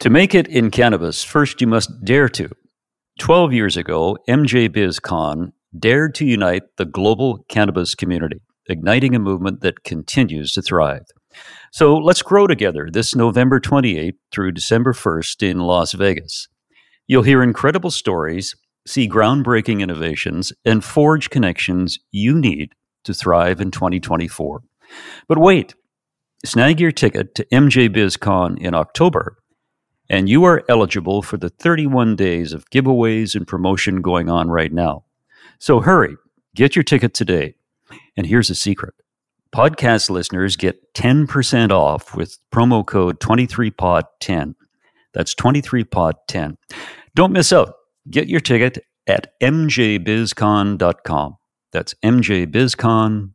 To make it in cannabis, first you must dare to. 12 years ago, MJ BizCon dared to unite the global cannabis community, igniting a movement that continues to thrive. So let's grow together this November 28th through December 1st in Las Vegas. You'll hear incredible stories, see groundbreaking innovations, and forge connections you need to thrive in 2024. But wait, snag your ticket to MJ BizCon in October and you are eligible for the 31 days of giveaways and promotion going on right now. So hurry, get your ticket today. And here's a secret podcast listeners get 10% off with promo code 23pod10. That's 23pod10. Don't miss out. Get your ticket at mjbizcon.com. That's mjbizcon.com.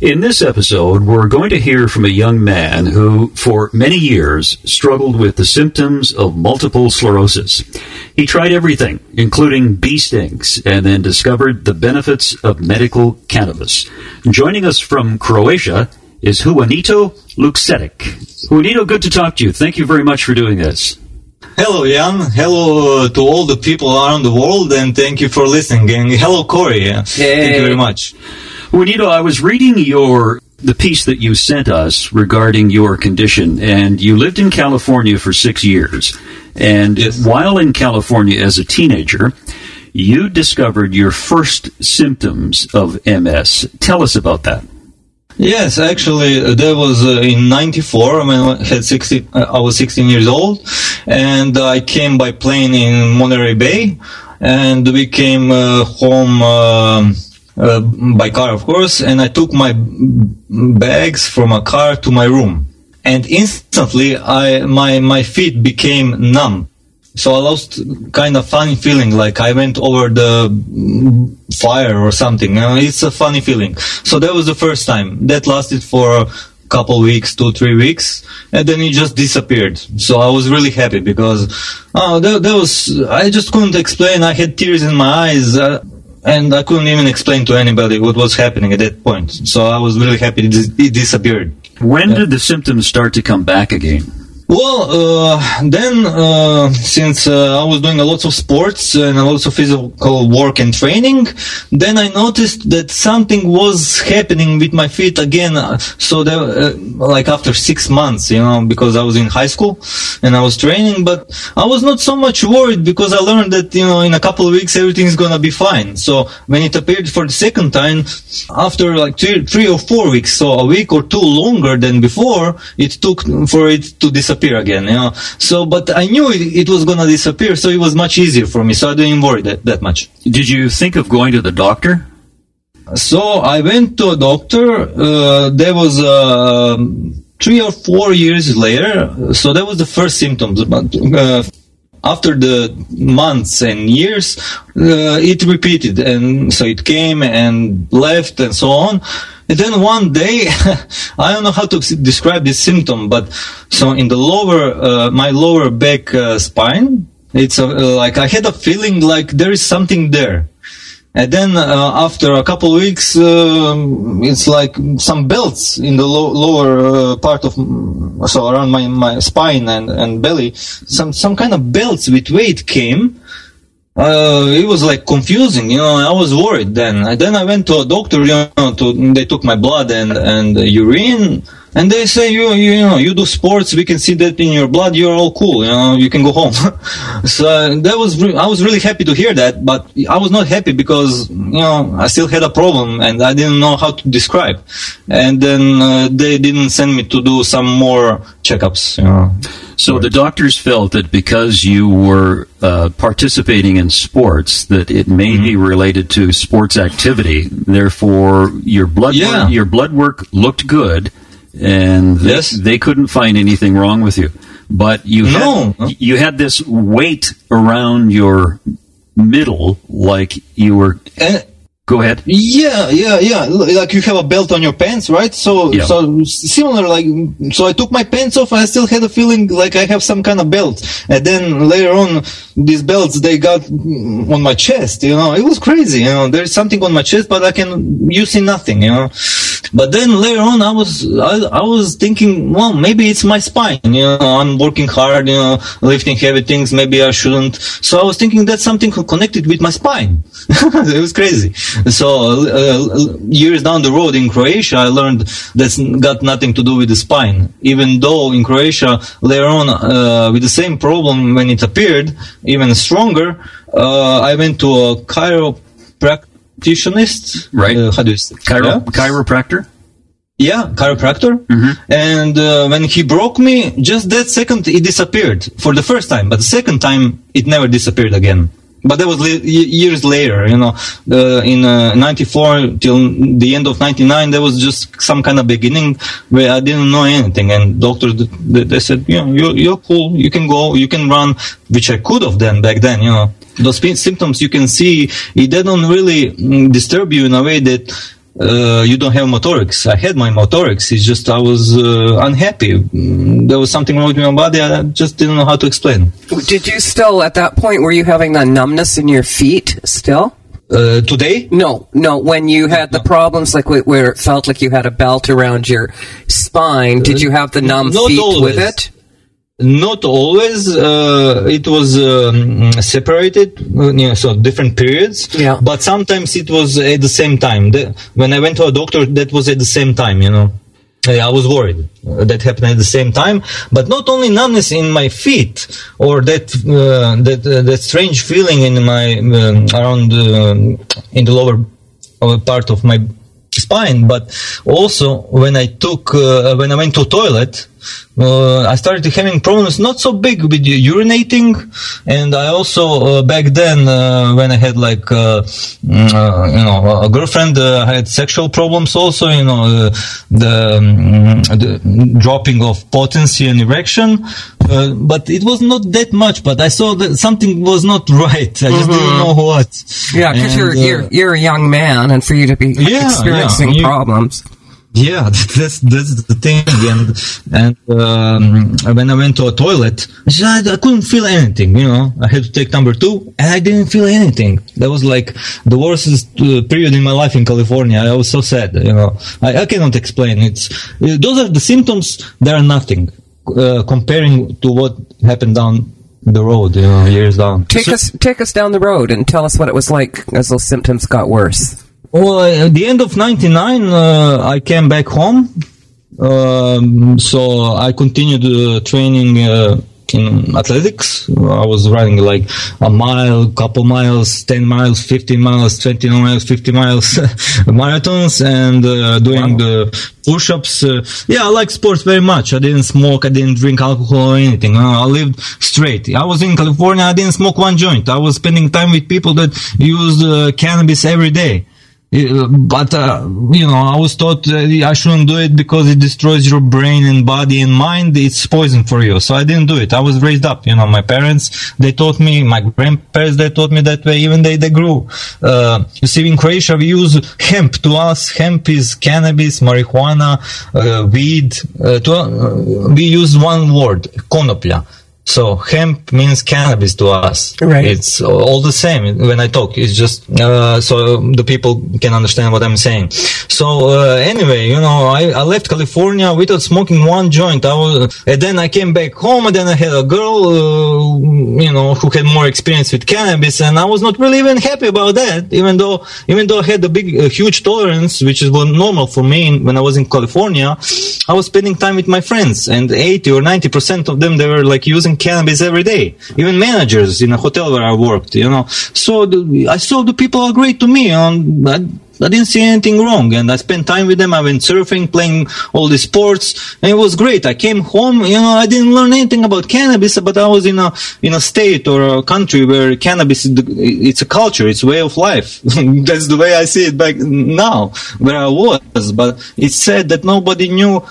In this episode, we're going to hear from a young man who, for many years, struggled with the symptoms of multiple sclerosis. He tried everything, including bee stings, and then discovered the benefits of medical cannabis. Joining us from Croatia is Juanito Luksetic. Juanito, good to talk to you. Thank you very much for doing this. Hello, Jan. Hello to all the people around the world, and thank you for listening. And hello, Corey. Hey. Thank you very much. Juanito, I was reading your the piece that you sent us regarding your condition, and you lived in California for six years. And Yes. while in California as a teenager, you discovered your first symptoms of MS. Tell us about that. Yes, actually, uh, that was uh, in '94 when I had 60. Uh, I was 16 years old, and I came by plane in Monterey Bay, and we came uh, home. um uh, by car, of course, and I took my bags from a car to my room, and instantly, I my my feet became numb. So I lost kind of funny feeling, like I went over the fire or something. Uh, it's a funny feeling. So that was the first time. That lasted for a couple weeks, two, three weeks, and then it just disappeared. So I was really happy because, oh, that, that was, I just couldn't explain. I had tears in my eyes. Uh, and I couldn't even explain to anybody what was happening at that point. So I was really happy it, dis- it disappeared. When did the symptoms start to come back again? Well, uh, then uh, since uh, I was doing a lot of sports and a lot of physical work and training, then I noticed that something was happening with my feet again. Uh, So uh, like after six months, you know, because I was in high school and I was training, but I was not so much worried because I learned that you know in a couple of weeks everything's gonna be fine. So when it appeared for the second time, after like three, three or four weeks, so a week or two longer than before, it took for it to disappear again. You know, so but I knew it, it was gonna disappear, so it was much easier for me. So I didn't worry that, that much. Did you think of going to the doctor? So I went to a doctor. Uh, there was uh, three or four years later. So that was the first symptoms. But uh, after the months and years, uh, it repeated, and so it came and left, and so on. And then one day, I don't know how to describe this symptom, but so in the lower, uh, my lower back uh, spine, it's a, like I had a feeling like there is something there. And then uh, after a couple weeks, um it's like some belts in the low, lower uh, part of, so around my, my spine and, and belly, some, some kind of belts with weight came. Uh, it was like confusing, you know, I was worried then. And then I went to a doctor, you know, to, they took my blood and, and urine. And they say you you know you do sports we can see that in your blood you're all cool you know you can go home so that was re- i was really happy to hear that but i was not happy because you know i still had a problem and i didn't know how to describe and then uh, they didn't send me to do some more checkups you know so the doctors felt that because you were uh, participating in sports, that it may mm-hmm. be related to sports activity. Therefore, your blood yeah. work, your blood work looked good, and yes. they, they couldn't find anything wrong with you. But you no. had, you had this weight around your middle, like you were. And, Go ahead. Yeah, yeah, yeah. Like you have a belt on your pants, right? So, yeah. so similar. Like, so I took my pants off, and I still had a feeling like I have some kind of belt. And then later on, these belts they got on my chest. You know, it was crazy. You know, there's something on my chest, but I can you see nothing. You know, but then later on, I was I, I was thinking, well, maybe it's my spine. You know, I'm working hard. You know, lifting heavy things. Maybe I shouldn't. So I was thinking that's something connected with my spine. it was crazy. So uh, years down the road in Croatia, I learned that's got nothing to do with the spine. Even though in Croatia later on uh, with the same problem when it appeared, even stronger, uh, I went to a chiropracticist. Right. Uh, how do you say? Chiro- yeah? Chiropractor. Yeah, chiropractor. Mm-hmm. And uh, when he broke me, just that second it disappeared for the first time, but the second time it never disappeared again but that was years later, you know, uh, in uh, 94 till the end of 99, there was just some kind of beginning where I didn't know anything. And doctors, they, they said, you know, you're, you're cool. You can go, you can run, which I could have done back then, you know. Those symptoms you can see, it didn't really mm, disturb you in a way that uh, you don't have motorics. I had my motorics. It's just I was uh, unhappy. Mm, there was something wrong with my body. I just didn't know how to explain. Did you still, at that point, were you having the numbness in your feet still? Uh, today? No, no. When you had the problems, like where it felt like you had a belt around your spine, did you have the numb feet always. with it? Not always uh, it was um, separated you know, so different periods yeah. but sometimes it was at the same time the, when i went to a doctor that was at the same time you know I was worried that happened at the same time, but not only numbness in my feet or that uh, that uh, that strange feeling in my um, around uh, in the lower part of my spine, but also when I took uh, when I went to toilet, uh, I started having problems not so big with urinating, and I also uh, back then uh, when I had like uh, mm, uh, you know a girlfriend, I had sexual problems also. You know the, um, the, dropping of potency and erection, but it was not that much. But I saw that something was not right. I just mm-hmm. didn't know what. Yeah, because you're, you're you're a young man, and for you to be yeah, experiencing yeah. problems. Yeah, that's that's the thing. And and um, when I went to a toilet, I, I, couldn't feel anything. You know, I had to take number two, and I didn't feel anything. That was like the worst uh, period in my life in California. I was so sad. You know, I, I cannot explain. It's those are the symptoms. there are nothing uh, comparing to what happened down the road, you know, years down. Take so, us take us down the road and tell us what it was like as those symptoms got worse. Well, at the end of 99, uh, I came back home. Um, so I continued uh, training uh, in athletics. I was running like a mile, couple miles, 10 miles, 15 miles, 20 miles, 50 miles marathons and uh, doing wow. the push-ups. Uh, yeah, I like sports very much. I didn't smoke. I didn't drink alcohol or anything. Uh, I lived straight. I was in California. I didn't smoke one joint. I was spending time with people that used uh, cannabis every day but uh, you know i was taught i shouldn't do it because it destroys your brain and body and mind. It's poison for you. So i didn't do it. I was raised up you know. My parents they taught me my grandparents they taught me that way. Even they they grew. Uh, you see in croatia we use hemp to us. Hemp is cannabis marijuana uh, weed. Uh, to, uh, we use one word konoplja So hemp means cannabis to us. Right. It's all the same when I talk. It's just uh, so the people can understand what I'm saying. So uh, anyway, you know, I, I left California without smoking one joint. I was, and then I came back home, and then I had a girl, uh, you know, who had more experience with cannabis, and I was not really even happy about that. Even though, even though I had a big, a huge tolerance, which is normal for me when I was in California, I was spending time with my friends, and 80 or 90 percent of them they were like using cannabis every day. Even managers in a hotel where I worked, you know. So the, I saw the people are great to me. Um, I, I didn't see anything wrong, and I spent time with them. I went surfing, playing all the sports, and it was great. I came home, you know, I didn't learn anything about cannabis, but I was in a in a state or a country where cannabis is it's a culture, it's a way of life. That's the way I see it back now, where I was. But it's said that nobody knew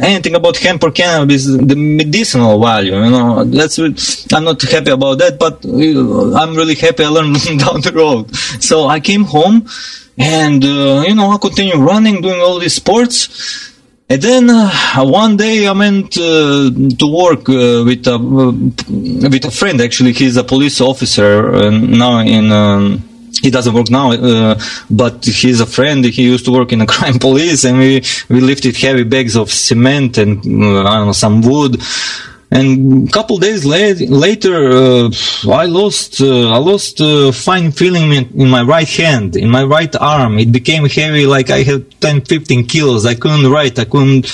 anything about hemp or cannabis, the medicinal value, you know, that's, I'm not happy about that, but uh, I'm really happy I learned down the road. So I came home and, uh, you know, I continued running, doing all these sports. And then uh, one day I went uh, to work uh, with a with a friend. Actually, he's a police officer now in um, he doesn't work now, uh, but he's a friend. He used to work in a crime police, and we we lifted heavy bags of cement and uh, I don't know some wood and a couple days later, later uh, I lost uh, I lost uh, fine feeling in, in, my right hand, in my right arm. It became heavy, like I had 10, 15 kilos. I couldn't write. I couldn't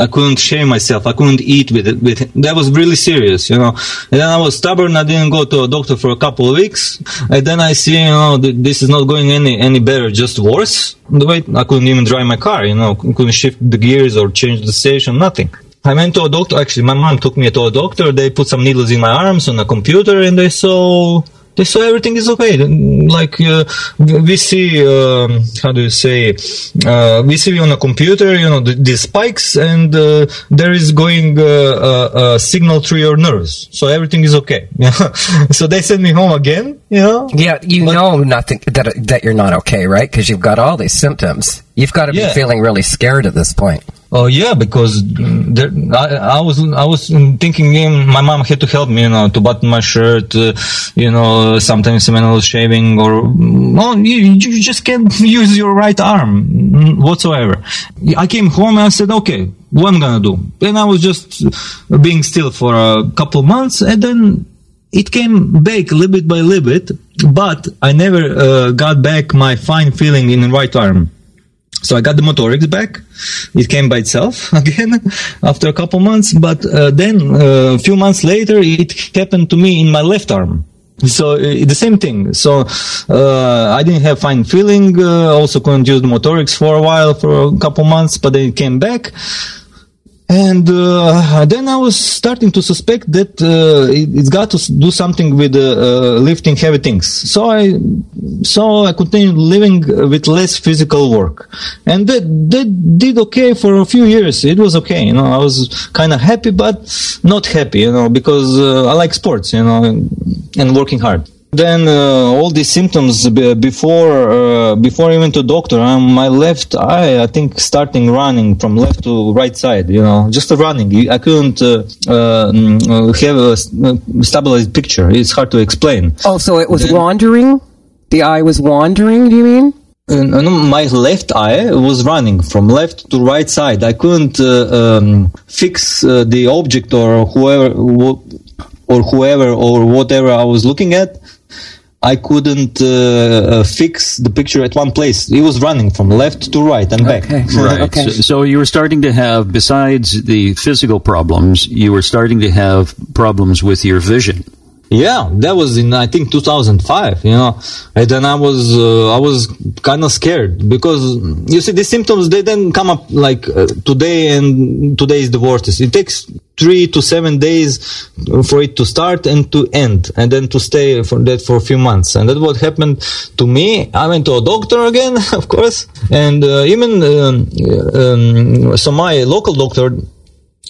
I couldn't shave myself. I couldn't eat with it. With it. That was really serious, you know. And then I was stubborn. I didn't go to a doctor for a couple of weeks. And then I see, you know, this is not going any any better, just worse. The way I couldn't even drive my car, you know, couldn't shift the gears or change the station, nothing. I went to a doctor. Actually, my mom took me to a doctor. They put some needles in my arms on a computer, and they saw they saw everything is okay. Like uh, we see, um, how do you say? Uh, we see on a computer, you know, the, the spikes, and uh, there is going uh, a, a, signal through your nerves, so everything is okay. so they send me home again. You know? Yeah, you but, know nothing that that you're not okay, right? Because you've got all these symptoms. You've got to yeah. be feeling really scared at this point. Oh yeah, because there, I, I, was I was thinking my mom had to help me, you know, to button my shirt, uh, you know, sometimes when shaving, or well, you, you just can't use your right arm whatsoever. I came home and I said, okay, what am I'm gonna do? And I was just being still for a couple months, and then it came back little bit by little bit, but I never uh, got back my fine feeling in the right arm. So I got the motorics back. It came by itself again after a couple months, but uh, then uh, a few months later, it happened to me in my left arm. So uh, the same thing. So uh, I didn't have fine feeling. Uh, also couldn't use the motorics for a while, for a couple months, but then it came back. And uh, then I was starting to suspect that uh, it, has got to do something with uh, uh, lifting heavy things. So I, so I continued living with less physical work, and that that did okay for a few years. It was okay, you know. I was kind of happy, but not happy, you know, because uh, I like sports, you know, and, and working hard. Then uh, all these symptoms before uh, before even to doctor, um, my left eye, I think, starting running from left to right side. You know, just running. I couldn't uh, uh mm, have a stabilized picture. It's hard to explain. Oh, so it was then, wandering. The eye was wandering. Do you mean? Uh, my left eye was running from left to right side. I couldn't uh, um, fix uh, the object or whoever or whoever or whatever I was looking at. I couldn't uh, uh, fix the picture at one place. It was running from left to right and back. Okay. Right. Okay. So, so, you were starting to have, besides the physical problems, you were starting to have problems with your vision. Yeah, that was in I think 2005. You know, and then I was uh, I was kind of scared because you see the symptoms they didn't come up like uh, today and today is the worst. It takes three to seven days for it to start and to end, and then to stay for that for a few months. And that's what happened to me. I went to a doctor again, of course, and uh, even um, um, so my local doctor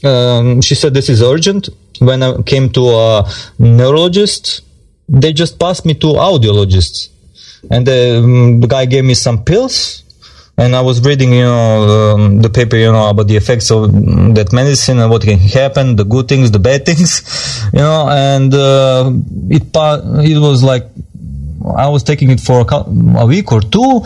um, she said this is urgent. When I came to a neurologist, they just passed me to audiologists, and the, um, the guy gave me some pills. and I was reading, you know, um, the paper, you know, about the effects of that medicine and what can happen, the good things, the bad things, you know, and uh, it it was like I was taking it for a, a, week or two,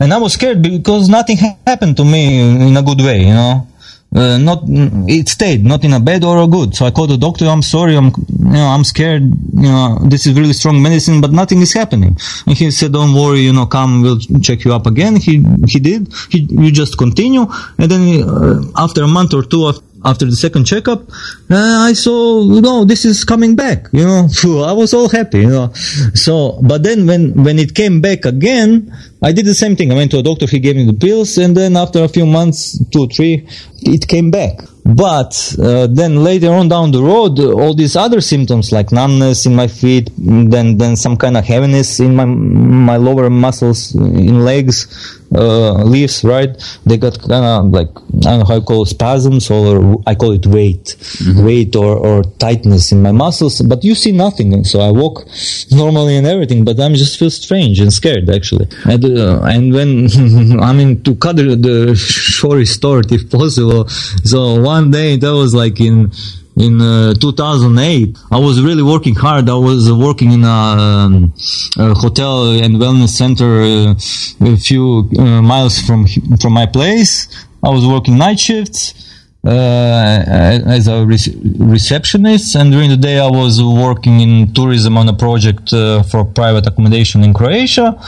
and I was scared because nothing happened to me in a good way, you know. Uh, not it stayed not in a bad or a good. So i called the doctor i'm sorry i'm you know i'm scared you know this is really strong medicine but nothing is happening. And he said don't worry you know come we'll check you up again. He he did. He you just continue. And then uh, after a month or two after the second checkup, uh, I saw, know, this is coming back, you know, I was all happy, you know. So, but then when, when it came back again, I did the same thing. I went to a doctor, he gave me the pills, and then after a few months, two, three, it came back. But uh, then later on down the road, all these other symptoms like numbness in my feet, then then some kind of heaviness in my my lower muscles in legs, uh, leaves, right? They got kind of like I don't know how I call it, spasms or I call it weight, mm-hmm. weight or, or tightness in my muscles. But you see nothing, so I walk normally and everything, but I'm just feel strange and scared actually. And, uh, and when I mean to cut the, the story short if possible, so one day that was like in in uh, 2008 i was really working hard. I was working in a, um, a hotel and wellness center uh, a few uh, miles from from my place. I was working night shifts as a receptionist, and during the day I was working in tourism on a project uh, for private accommodation in Croatia,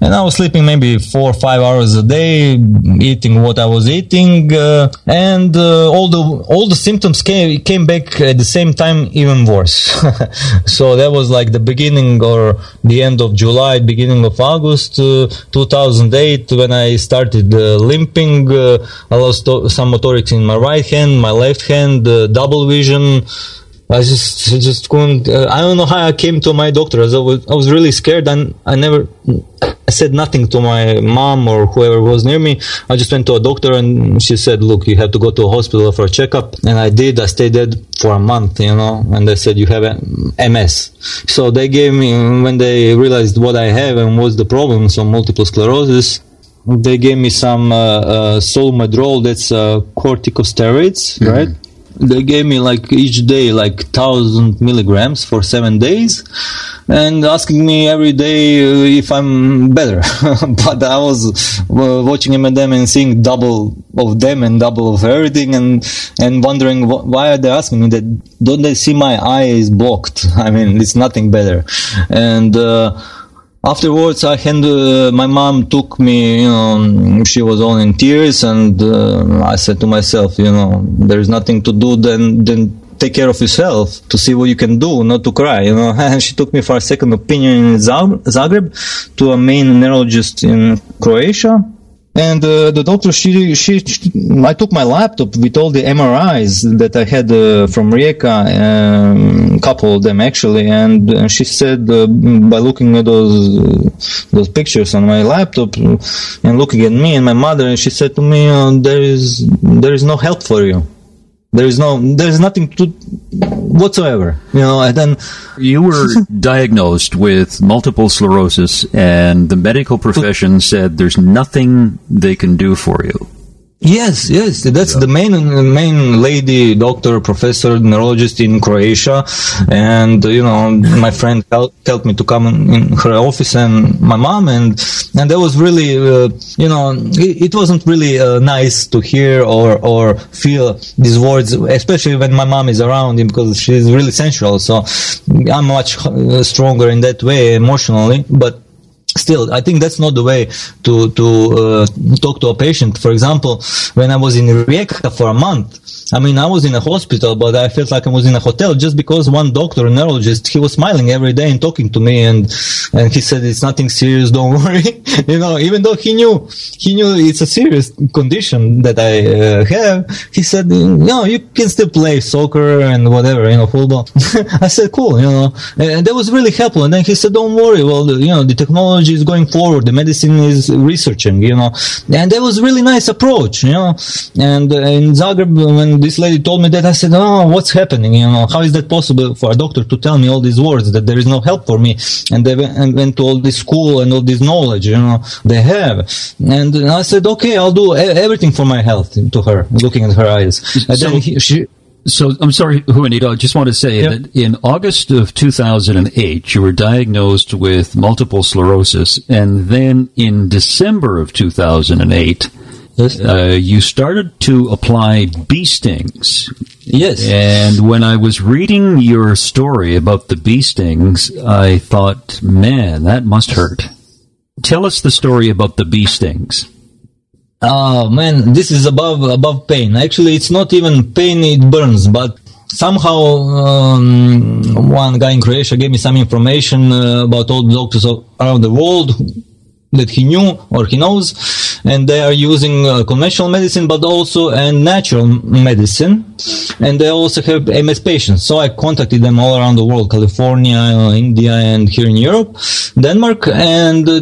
and I was sleeping maybe four or five hours a day, eating what I was eating, uh, and uh, all the all the symptoms came came back at the same time, even worse. so that was like the beginning or the end of July, beginning of August, uh, 2008, when I started uh, limping. I lost some motorics in my right hand, my left hand, uh, double vision. I just just couldn't. Uh, I don't know how I came to my doctor. I was, I was really scared, and I never. I said nothing to my mom or whoever was near me. I just went to a doctor, and she said, "Look, you have to go to a hospital for a checkup." And I did. I stayed there for a month, you know, and they said you have MS. So they gave me when they realized what I have and what's the problem, so multiple sclerosis they gave me some uh, uh, Solu-Medrol, that's uh, corticosteroids, mm-hmm. right? They gave me like each day like thousand milligrams for seven days, and asking me every day uh, if I'm better. but I was uh, watching him and them and seeing double of them and double of everything, and and wondering wh- why are they asking me that? Don't they see my eye is blocked? I mean, it's nothing better, and. Uh, afterwards i had uh, my mom took me you know she was all in tears and uh, i said to myself you know there's nothing to do then then take care of yourself to see what you can do not to cry you know. And she took me for a second opinion in zagreb to a main neurologist in croatia and uh, the doctor, she, she, she, I took my laptop with all the MRIs that I had uh, from Rijeka, um, couple of them actually, and, and uh, she said uh, by looking at those those pictures on my laptop and looking at me and my mother, she said to me, uh, "There is there is no help for you." There is no, there is nothing to whatsoever, you know. And then you were diagnosed with multiple sclerosis, and the medical profession said there's nothing they can do for you. Yes, yes, that's yeah. the main main lady doctor, professor, neurologist in Croatia, and you know my friend helped, helped me to come in her office and my mom and and that was really uh, you know it, it wasn't really uh, nice to hear or or feel these words, especially when my mom is around because she's really sensual. So I'm much uh, stronger in that way emotionally, but still i think that's not the way to to uh, talk to a patient. For example when i was in rijeka for a month I mean, I was in a hospital, but I felt like I was in a hotel just because one doctor, a neurologist, he was smiling every day and talking to me, and and he said it's nothing serious, don't worry. you know, even though he knew he knew it's a serious condition that I uh, have, he said, no, you can still play soccer and whatever, you know, football. I said, cool, you know, and that was really helpful. And then he said, don't worry, well, you know, the technology is going forward, the medicine is researching, you know, and that was really nice approach, you know, and uh, in Zagreb when this lady told me that, I said, "Oh, what's happening? You know, how is that possible for a doctor to tell me all these words that there is no help for me?" And they went, and went to all this school and all this knowledge, you know, they have. And I said, "Okay, I'll do everything for my health." To her, looking at her eyes, and So- then he, she. So I'm sorry, Juanito. I just want to say Yeah. that in August of 2008, you were diagnosed with multiple sclerosis, and then in December of 2008, Yes. Uh, you started to apply bee stings. Yes. And when I was reading your story about the bee stings, I thought, man, that must hurt. Tell us the story about the bee stings. Oh man, this is above above pain. Actually, it's not even pain; it burns. But somehow, um, one guy in Croatia gave me some information uh, about all the doctors around the world that he knew or he knows, and they are using uh, conventional medicine, but also and natural medicine, and they also have MS patients. So I contacted them all around the world: California, uh, India, and here in Europe, Denmark. And uh,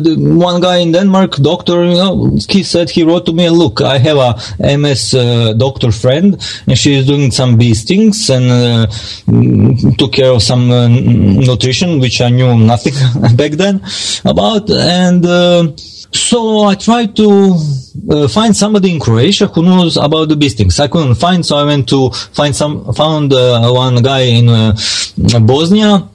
one guy in Denmark, doctor, you know, he said he wrote to me, "Look, I have a MS uh, doctor friend, and she is doing some bee stings and uh, mm, took care of some uh, nutrition, which I knew nothing back then about, and." So I tried to uh, find somebody in Croatia who knows about the bee stings. I couldn't find, so I went to find some, found uh, one guy in uh, Bosnia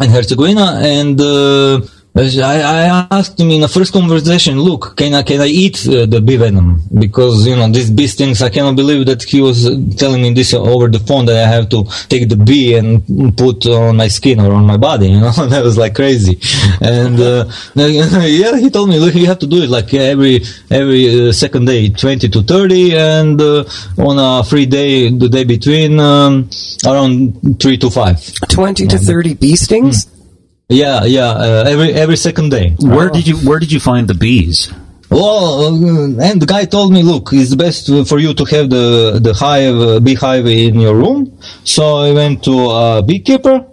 and Herzegovina, and uh, I, I asked him in the first conversation, look, can I can I eat uh, the bee venom? Because you know these bee stings, I cannot believe that he was telling me this over the phone that I have to take the bee and put on my skin or on my body. You know, that was like crazy. And uh, yeah, he told me, look, you have to do it like every every uh, second day, twenty to thirty, and uh, on a free day, the day between, um, around three to five. 20 to 30 bee stings? Yeah, yeah, uh, every every second day. Where did you Where did you find the bees? Well, uh, and the guy told me, look, it's best for you to have the the hive, uh, beehive in your room. So I went to a beekeeper.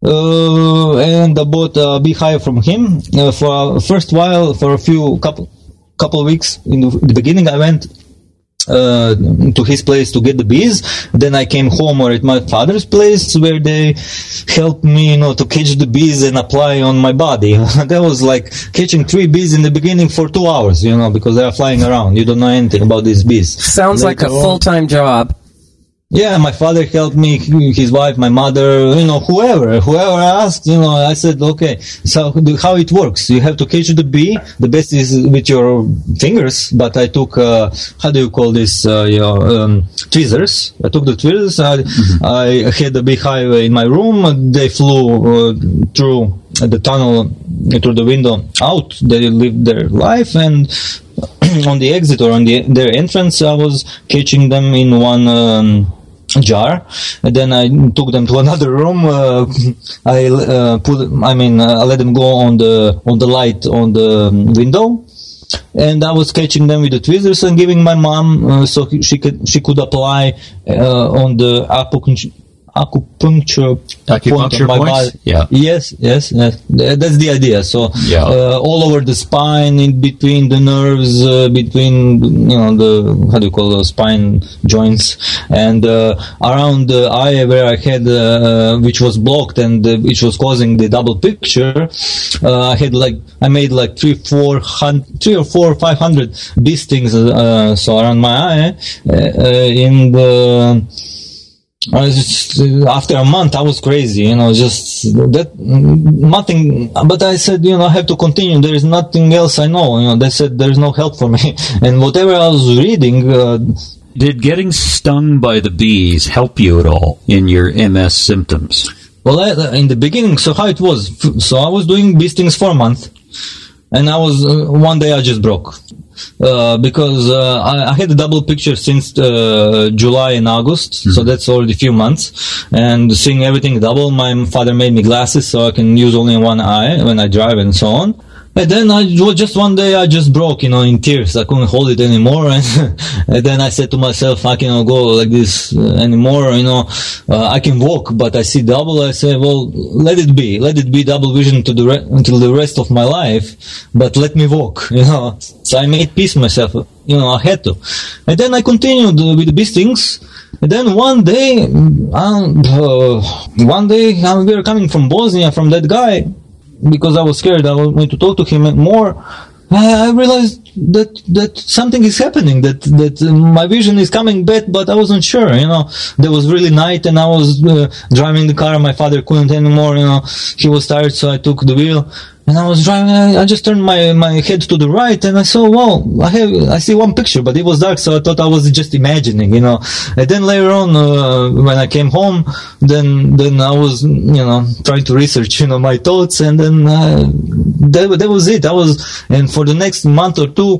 Uh, and I bought a beehive from him uh, for a first while for a few couple couple of weeks in the beginning. I went uh, to his place to get the bees. Then I came home or at my father's place where they helped me, you know, to catch the bees and apply on my body. that was like catching three bees in the beginning for two hours, you know, because they are flying around. You don't know anything about these bees. Sounds like a full time job. Yeah, my father helped me, his wife, my mother, you know, whoever, whoever asked, you know, I said, okay, so how it works? You have to catch the bee. The best is with your fingers, but I took, uh, how do you call this, uh, your, um, tweezers. I took the tweezers. I, I had the beehive in my room. They flew uh, through the tunnel, through the window out. They lived their life and on the exit or on the, their entrance, I was catching them in one, um, jar and then I took them to another room uh, I uh, put I mean uh, I let them go on the on the light on the um, window and I was catching them with the tweezers and giving my mom uh, so he- she could she could apply uh, on the acupuncture acupuncture Acupuncture my points? Yeah. Yes, yes, yes. That's the idea. So Yeah. uh, all over the spine, in between the nerves, uh, between you know the how do you call those spine joints, and uh, around the eye where I had uh, which was blocked and uh, which was causing the double picture. Uh, I had like I made like three, four hundred, three or four, five hundred bee stings. Uh, so around my eye, uh, uh, in the just, uh, after a month, I was crazy, you know, just that, nothing, but I said, you know, I have to continue. There is nothing else I know, you know, they said there's no help for me. And whatever I was reading, uh, Did getting stung by the bees help you at all in your MS symptoms? well, I, in the beginning, so how it was, so I was doing these things for a month, and I was, uh, one day I just broke. Uh, because uh, I, I had a double picture since uh, July and August, so that's already a few months. And seeing everything double, my father made me glasses so I can use only one eye when I drive and so on. And then I just one day I just broke, you know, in tears. I couldn't hold it anymore, and, and then I said to myself, I cannot go like this uh, anymore. You know, uh, I can walk, but I see double. I say, well, let it be, let it be double vision to the re- until the rest of my life, but let me walk. You know, so I made peace myself. You know, I had to, and then I continued uh, with these things. And then one day, um, uh, one day uh, we were coming from Bosnia from that guy because I was scared. I wanted to talk to him more. I, realized that that something is happening. That that my vision is coming back, but I wasn't sure. You know, there was really night, and I was uh, driving the car. My father couldn't anymore. You know, he was tired, so I took the wheel and I was driving. I, I, just turned my, my head to the right, and I saw, well, I have I see one picture, but it was dark, so I thought I was just imagining, you know. And then later on, uh, when I came home, then then I was, you know, trying to research, you know, my thoughts, and then uh, that that was it. I was, and for the next month or two,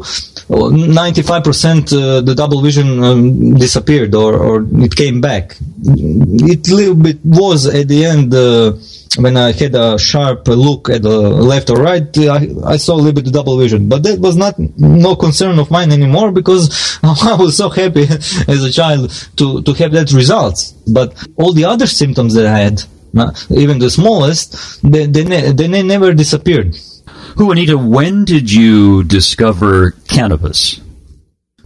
95% uh, the double vision um, disappeared or, or it came back. It little bit was at the end uh, when I had a sharp look at the left or right, I, I saw a little bit of double vision. But that was not no concern of mine anymore because I was so happy as a child to, to have that result. But all the other symptoms that I had, even the smallest, they, they, they never disappeared. Juanito, when did you discover cannabis?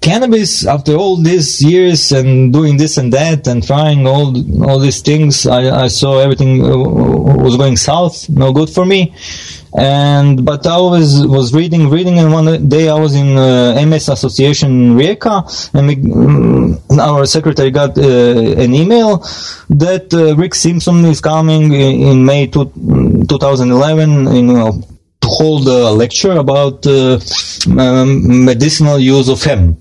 Cannabis after all these years and doing this and that and trying all all these things i, I saw everything uh, was going south no good for me. And but i always was reading reading and one day i was in uh, ms association rijeka and we, um, our secretary got uh, an email that uh, rick simpson is coming in, in may two, 2011 in to hold a lecture about uh, medicinal use of hemp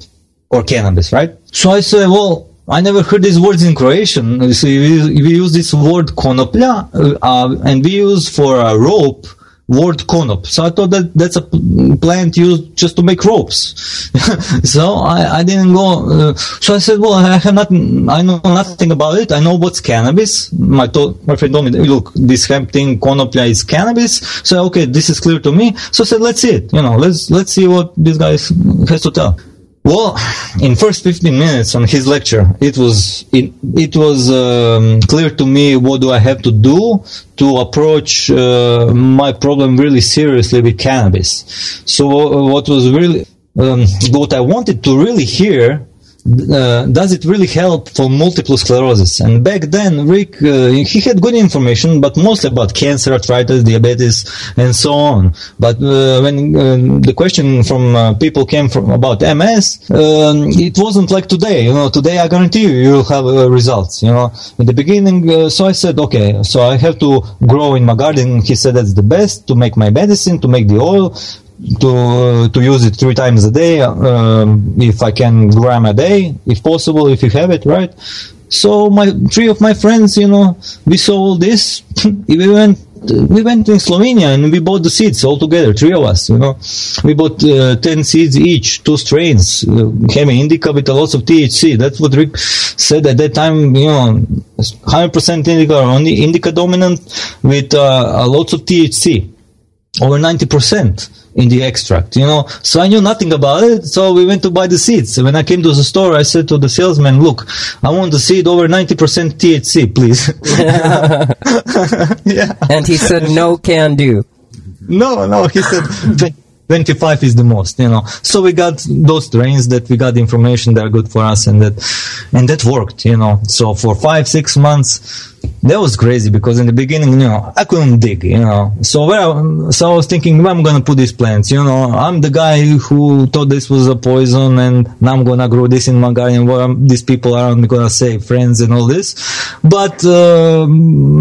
or cannabis, right? So I say, well, I never heard these words in Croatian. So we, we use this word konoplja, uh, and we use for a rope word konop. So I thought that that's a plant used just to make ropes. so I, I didn't go. Uh, so I said, well, I have nothing. I know nothing about it. I know what's cannabis. My to- my friend told me, look, this hemp thing konoplja is cannabis. So okay, this is clear to me. So I said, let's see it. You know, let's let's see what this guy has to tell. Well, in first 15 minutes on his lecture, it was it, it was um, clear to me what do I have to do to approach uh, my problem really seriously with cannabis. So uh, what was really um, what I wanted to really hear uh, does it really help for multiple sclerosis? And back then, Rick, uh, he had good information, but mostly about cancer, arthritis, diabetes, and so on. But uh, when uh, the question from uh, people came from about MS, um, it wasn't like today. You know, today I guarantee you, you'll have uh, results. You know, in the beginning, so I said, okay, so I have to grow in my garden. He said that's the best to make my medicine, to make the oil, to to use it three times a day um, if I can gram a day if possible if you have it right? So my three of my friends you know we saw all this we went we went in Slovenia and we bought the seeds all together three of us you know. We bought uh, 10 seeds each two strains uh, indica with a lot of THC that's what Rick said at that time you know 100% indica only indica dominant with uh, a lot of THC over 90% in the extract, you know. So I knew nothing about it. So we went to buy the seeds. When I came to the store, I said to the salesman, look, I want the seed over 90% THC, please. yeah. And he said, no can do. No, no, he said, 25 is the most, you know. So we got those strains that we got information that are good for us and that, and that worked, you know. So for five, six months, that was crazy because in the beginning, you know, I couldn't dig, you know. So where, so I was thinking, where I'm gonna put these plants, you know. I'm the guy who thought this was a poison, and now I'm gonna grow this in my garden. What these people around me gonna say, friends and all this. But uh,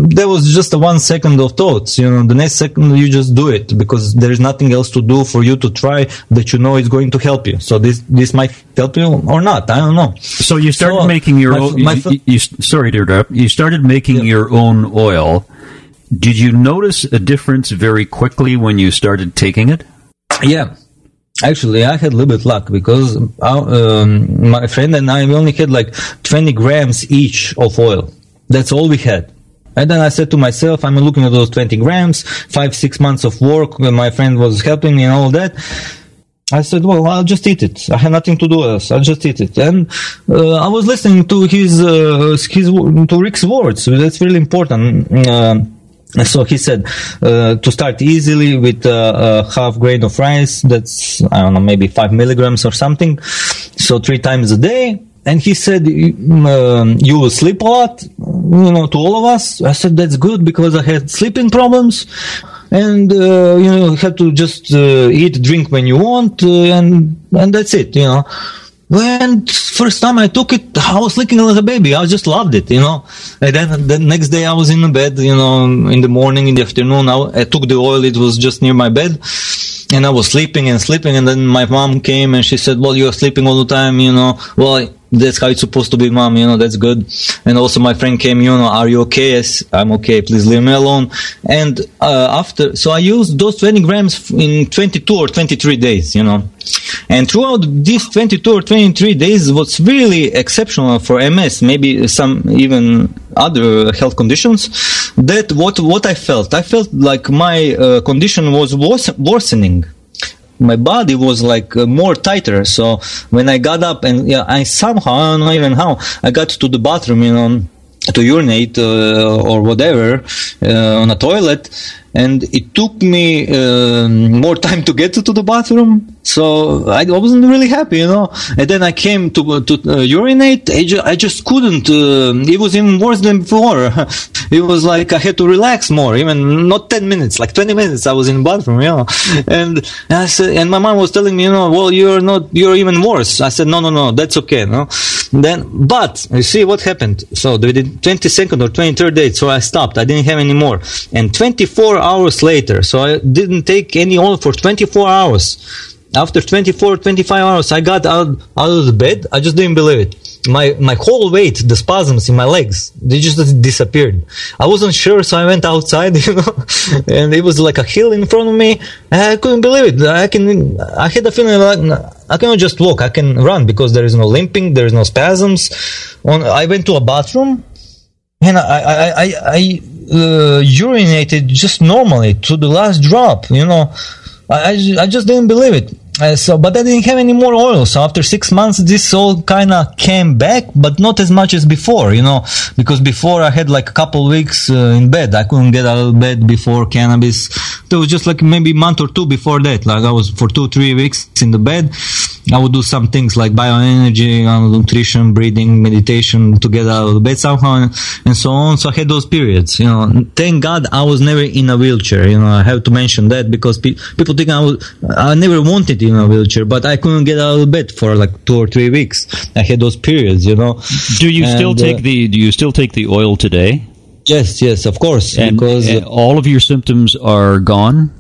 there was just a one second of thoughts, you know. The next second, you just do it because there is nothing else to do for you to try that you know is going to help you. So this this might help you or not. I don't know. So you started so making your my, own. My, you, you, sorry to interrupt. You started making making yeah. your own oil. Did you notice a difference very quickly when you started taking it? Yeah. Actually, I had a little bit luck because uh, um, my friend and I we only had like 20 grams each of oil. That's all we had. And then I said to myself, I'm looking at those 20 grams, five, six months of work. My friend was helping me and all that. I said, well, I'll just eat it. I have nothing to do else. I'll just eat it. And uh, I was listening to his, uh, his, to Rick's words. That's really important. Uh, so he said uh, to start easily with uh, a half grain of rice. That's I don't know, maybe five milligrams or something. So three times a day, and he said, um, "You will sleep a lot, you know, to all of us." I said, "That's good because I had sleeping problems." And uh, you know, you have to just uh, eat, drink when you want, uh, and and that's it, you know. When first time I took it, I was sleeping like a baby. I just loved it, you know. And then the next day I was in the bed, you know, in the morning, in the afternoon. I, I took the oil. It was just near my bed and I was sleeping and sleeping, and then my mom came and she said, "Well, you're sleeping all the time, you know. Well, that's how it's supposed to be, mom. You know, that's good." And also, my friend came, you know, "Are you okay?" Yes, I'm okay. Please leave me alone. And uh, after, so I used those 20 grams in 22 or 23 days, you know. And throughout these 22 or 23 days, what's really exceptional for MS, maybe some even other health conditions, that what what I felt, I felt like my uh, condition was worsening my body was like uh, more tighter. So when I got up and yeah, I somehow I don't know even how I got to the bathroom, you know, to urinate uh, or whatever uh, on a toilet, and it took me uh, more time to get to, the bathroom so I wasn't really happy, you know. And then I came to to uh, urinate. I, ju- I, just couldn't. Uh, it was even worse than before. it was like I had to relax more. Even not ten minutes, like twenty minutes. I was in the bathroom, you know. And, I said, and my mom was telling me, you know, well, you're not. You're even worse. I said, no, no, no, that's okay, no. Then, but you see what happened. So twenty second or twenty third date. So I stopped. I didn't have any more. And twenty four hours later, so I didn't take any oil for twenty four hours after 24 25 hours i got out, out of the bed i just didn't believe it my my whole weight the spasms in my legs they just disappeared. I wasn't sure so i went outside you know and it was like a hill in front of me i couldn't believe it. I can i had a feeling like i cannot just walk i can run because there is no limping there is no spasms. On i went to a bathroom and i i i, I uh, urinated just normally to the last drop you know. I, I just didn't believe it. Uh, so, but I didn't have any more oil. So after six months, this all kind of came back, but not as much as before, you know, because before I had like a couple weeks uh, in bed. I couldn't get out of bed before cannabis. It was just like maybe a month or two before that. Like I was for two, three weeks in the bed. I would do some things like bioenergy, uh, nutrition, breathing, meditation to get out of the bed somehow, and, and, so on. So I had those periods. You know, thank God I was never in a wheelchair. You know, I have to mention that because pe- people think I was, I never wanted in a wheelchair, but I couldn't get out of bed for like two or three weeks. I had those periods. You know. Do you and, still take uh, the Do you still take the oil today? Yes, yes, of course. And, because and all of your symptoms are gone.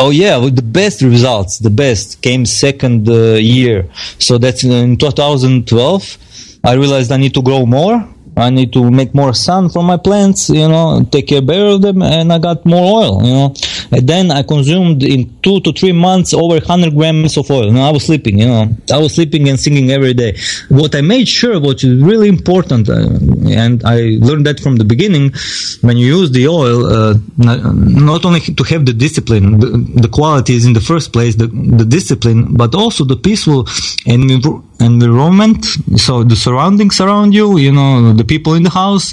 Oh yeah, the best results, the best came second uh, year. So that's in 2012. I realized I need to grow more I need to make more sun for my plants, you know, take care better of them, and I got more oil, you know. And then I consumed in two to three months over 100 grams of oil. I was sleeping, you know, I was sleeping and singing every day. What I made sure, what is really important, uh, and I learned that from the beginning, when you use the oil, uh, not only to have the discipline, the, the quality is in the first place, the, the discipline, but also the peaceful and environment so the surroundings around you you know the people in the house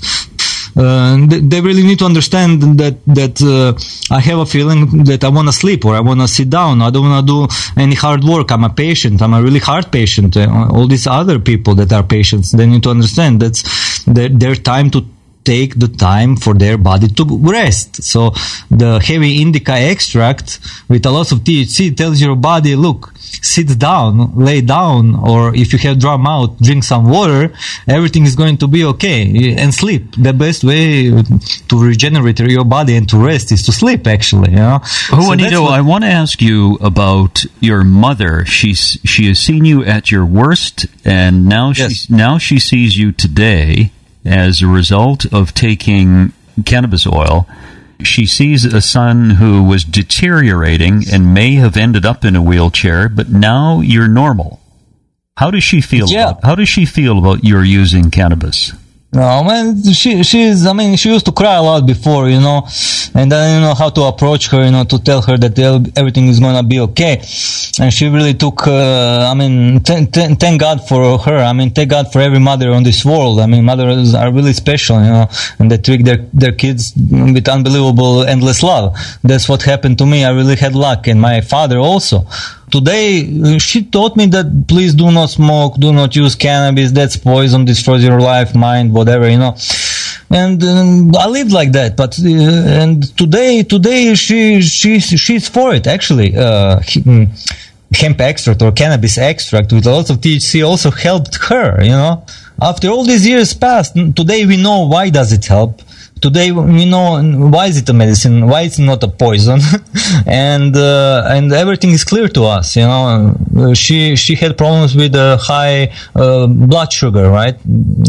uh, they really need to understand that that uh, I have a feeling that I want to sleep or I want to sit down. I don't want to do any hard work. I'm a patient. I'm a really hard patient. Uh, all these other people that are patients, they need to understand that's their, their time to take the time for their body to rest. So the heavy indica extract with a lot of THC tells your body, look, sit down, lay down, or if you have dry mouth, drink some water, everything is going to be okay. And sleep. The best way to regenerate your body and to rest is to sleep, actually. You know? Oh, so Juanito, what- I want to ask you about your mother. She's, she has seen you at your worst, and now, yes. she, now she sees you today as a result of taking cannabis oil she sees a son who was deteriorating and may have ended up in a wheelchair, but now you're normal. How does she feel? Yeah. About, how does she feel about your using cannabis? No, man, she she's. I mean, she used to cry a lot before, you know, and I didn't know how to approach her, you know, to tell her that everything is gonna be okay. And she really took. Uh, I mean, thank God for her. I mean, thank God for every mother on this world. I mean, mothers are really special, you know, and they treat their their kids with unbelievable, endless love. That's what happened to me. I really had luck, and my father also today she taught me that please do not smoke, do not use cannabis. That's poison, destroys your life, mind, whatever, you know. And um, I lived like that, but uh, and today, today she she she's for it actually. Uh, he, mm, hemp extract or cannabis extract with lots of THC also helped her, you know. After all these years passed, today we know why does it help today we know why is it a medicine, why it's not a poison, and uh, and everything is clear to us. You know, she she had problems with uh, high uh, blood sugar, right,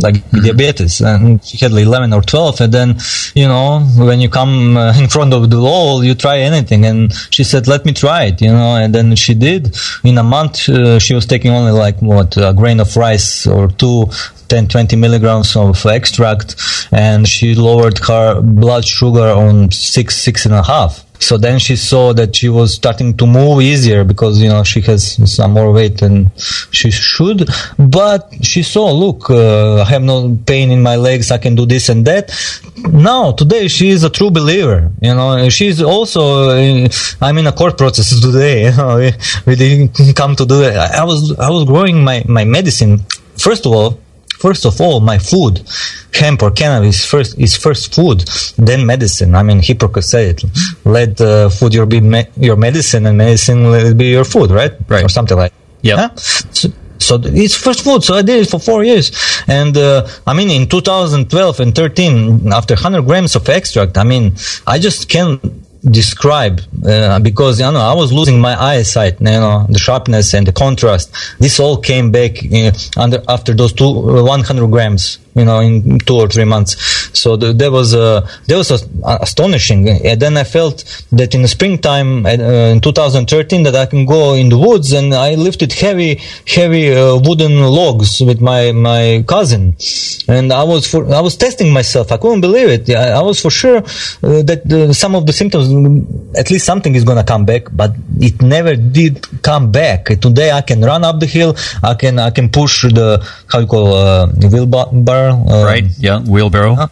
like mm-hmm. diabetes, and she had like 11 or 12, and then you know when you come uh, in front of the wall, you try anything, and she said, "Let me try it," you know, and then she did. In a month, uh, she was taking only like what a grain of rice or two 10 20 milligrams of extract and she lowered her blood sugar on six six and a half. So then she saw that she was starting to move easier because you know she has some more weight than she should. But she saw look uh, i have no pain in my legs i can do this and that. Now today she is a true believer you know she's also uh, i'm in a court process today you know we, we didn't come to do it. I was i was growing my my medicine. First of all first of all, my food, hemp or cannabis first is first food, then medicine. I mean, Hippocrates said it. Let uh, food your be me- your medicine, and medicine let it be your food, right? Right. Or something like. Yeah. So, so it's first food. So I did it for four years, and uh, I mean, in 2012 and 13, after 100 grams of extract, I mean, I just can't describe uh, because you know I was losing my eyesight, you know, the sharpness and the contrast. This all came back uh, under after those two uh, 100 grams you know, in two or three months. So the, that was uh, that was astonishing. And then I felt that in the springtime uh, in 2013 that I can go in the woods and I lifted heavy heavy uh, wooden logs with my my cousin, and I was for I was testing myself. I couldn't believe it. I, I was for sure that some of the symptoms, at least something is gonna come back, but it never did come back. Today I can run up the hill. I can I can push the how you call uh, uh, right. Yeah. Wheelbarrow.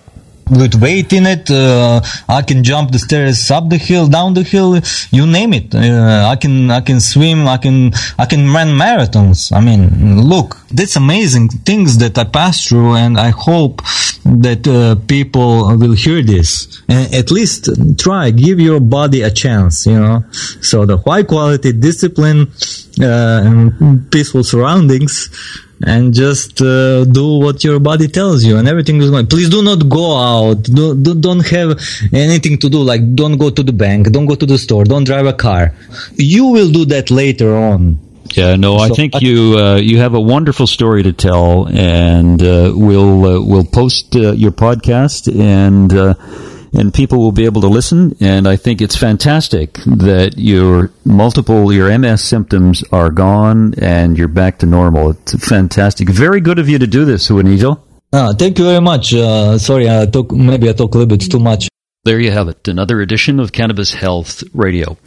with weight in it, uh, I can jump the stairs up the hill, down the hill, you name it. Uh, I can, I can swim, I can, I can run marathons. I mean, look, that's amazing things that I passed through, and I hope that uh, people will hear this and at least try, give your body a chance. You know, so the high quality discipline uh, and peaceful surroundings and just uh, do what your body tells you and everything is going. Please do not go out. Do, do, don't have anything to do. Like don't go to the bank. Don't go to the store. Don't drive a car. You will do that later on. Yeah, no, I think you uh, you have a wonderful story to tell, and uh, we'll uh, we'll post uh, your podcast, and uh, and people will be able to listen. And I think it's fantastic that your multiple, your MS symptoms are gone and you're back to normal. It's fantastic. Very good of you to do this, Juanito. Uh, thank you very much. Uh, sorry, I talk, maybe I talk a little bit too much. There you have it. Another edition of Cannabis Health Radio.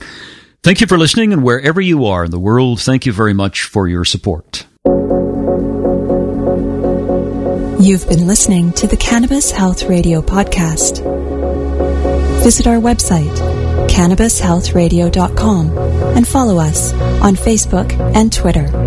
Thank you for listening, and wherever you are in the world, thank you very much for your support. You've been listening to the Cannabis Health Radio podcast visit our website, cannabishealthradio.com, and follow us on Facebook and Twitter.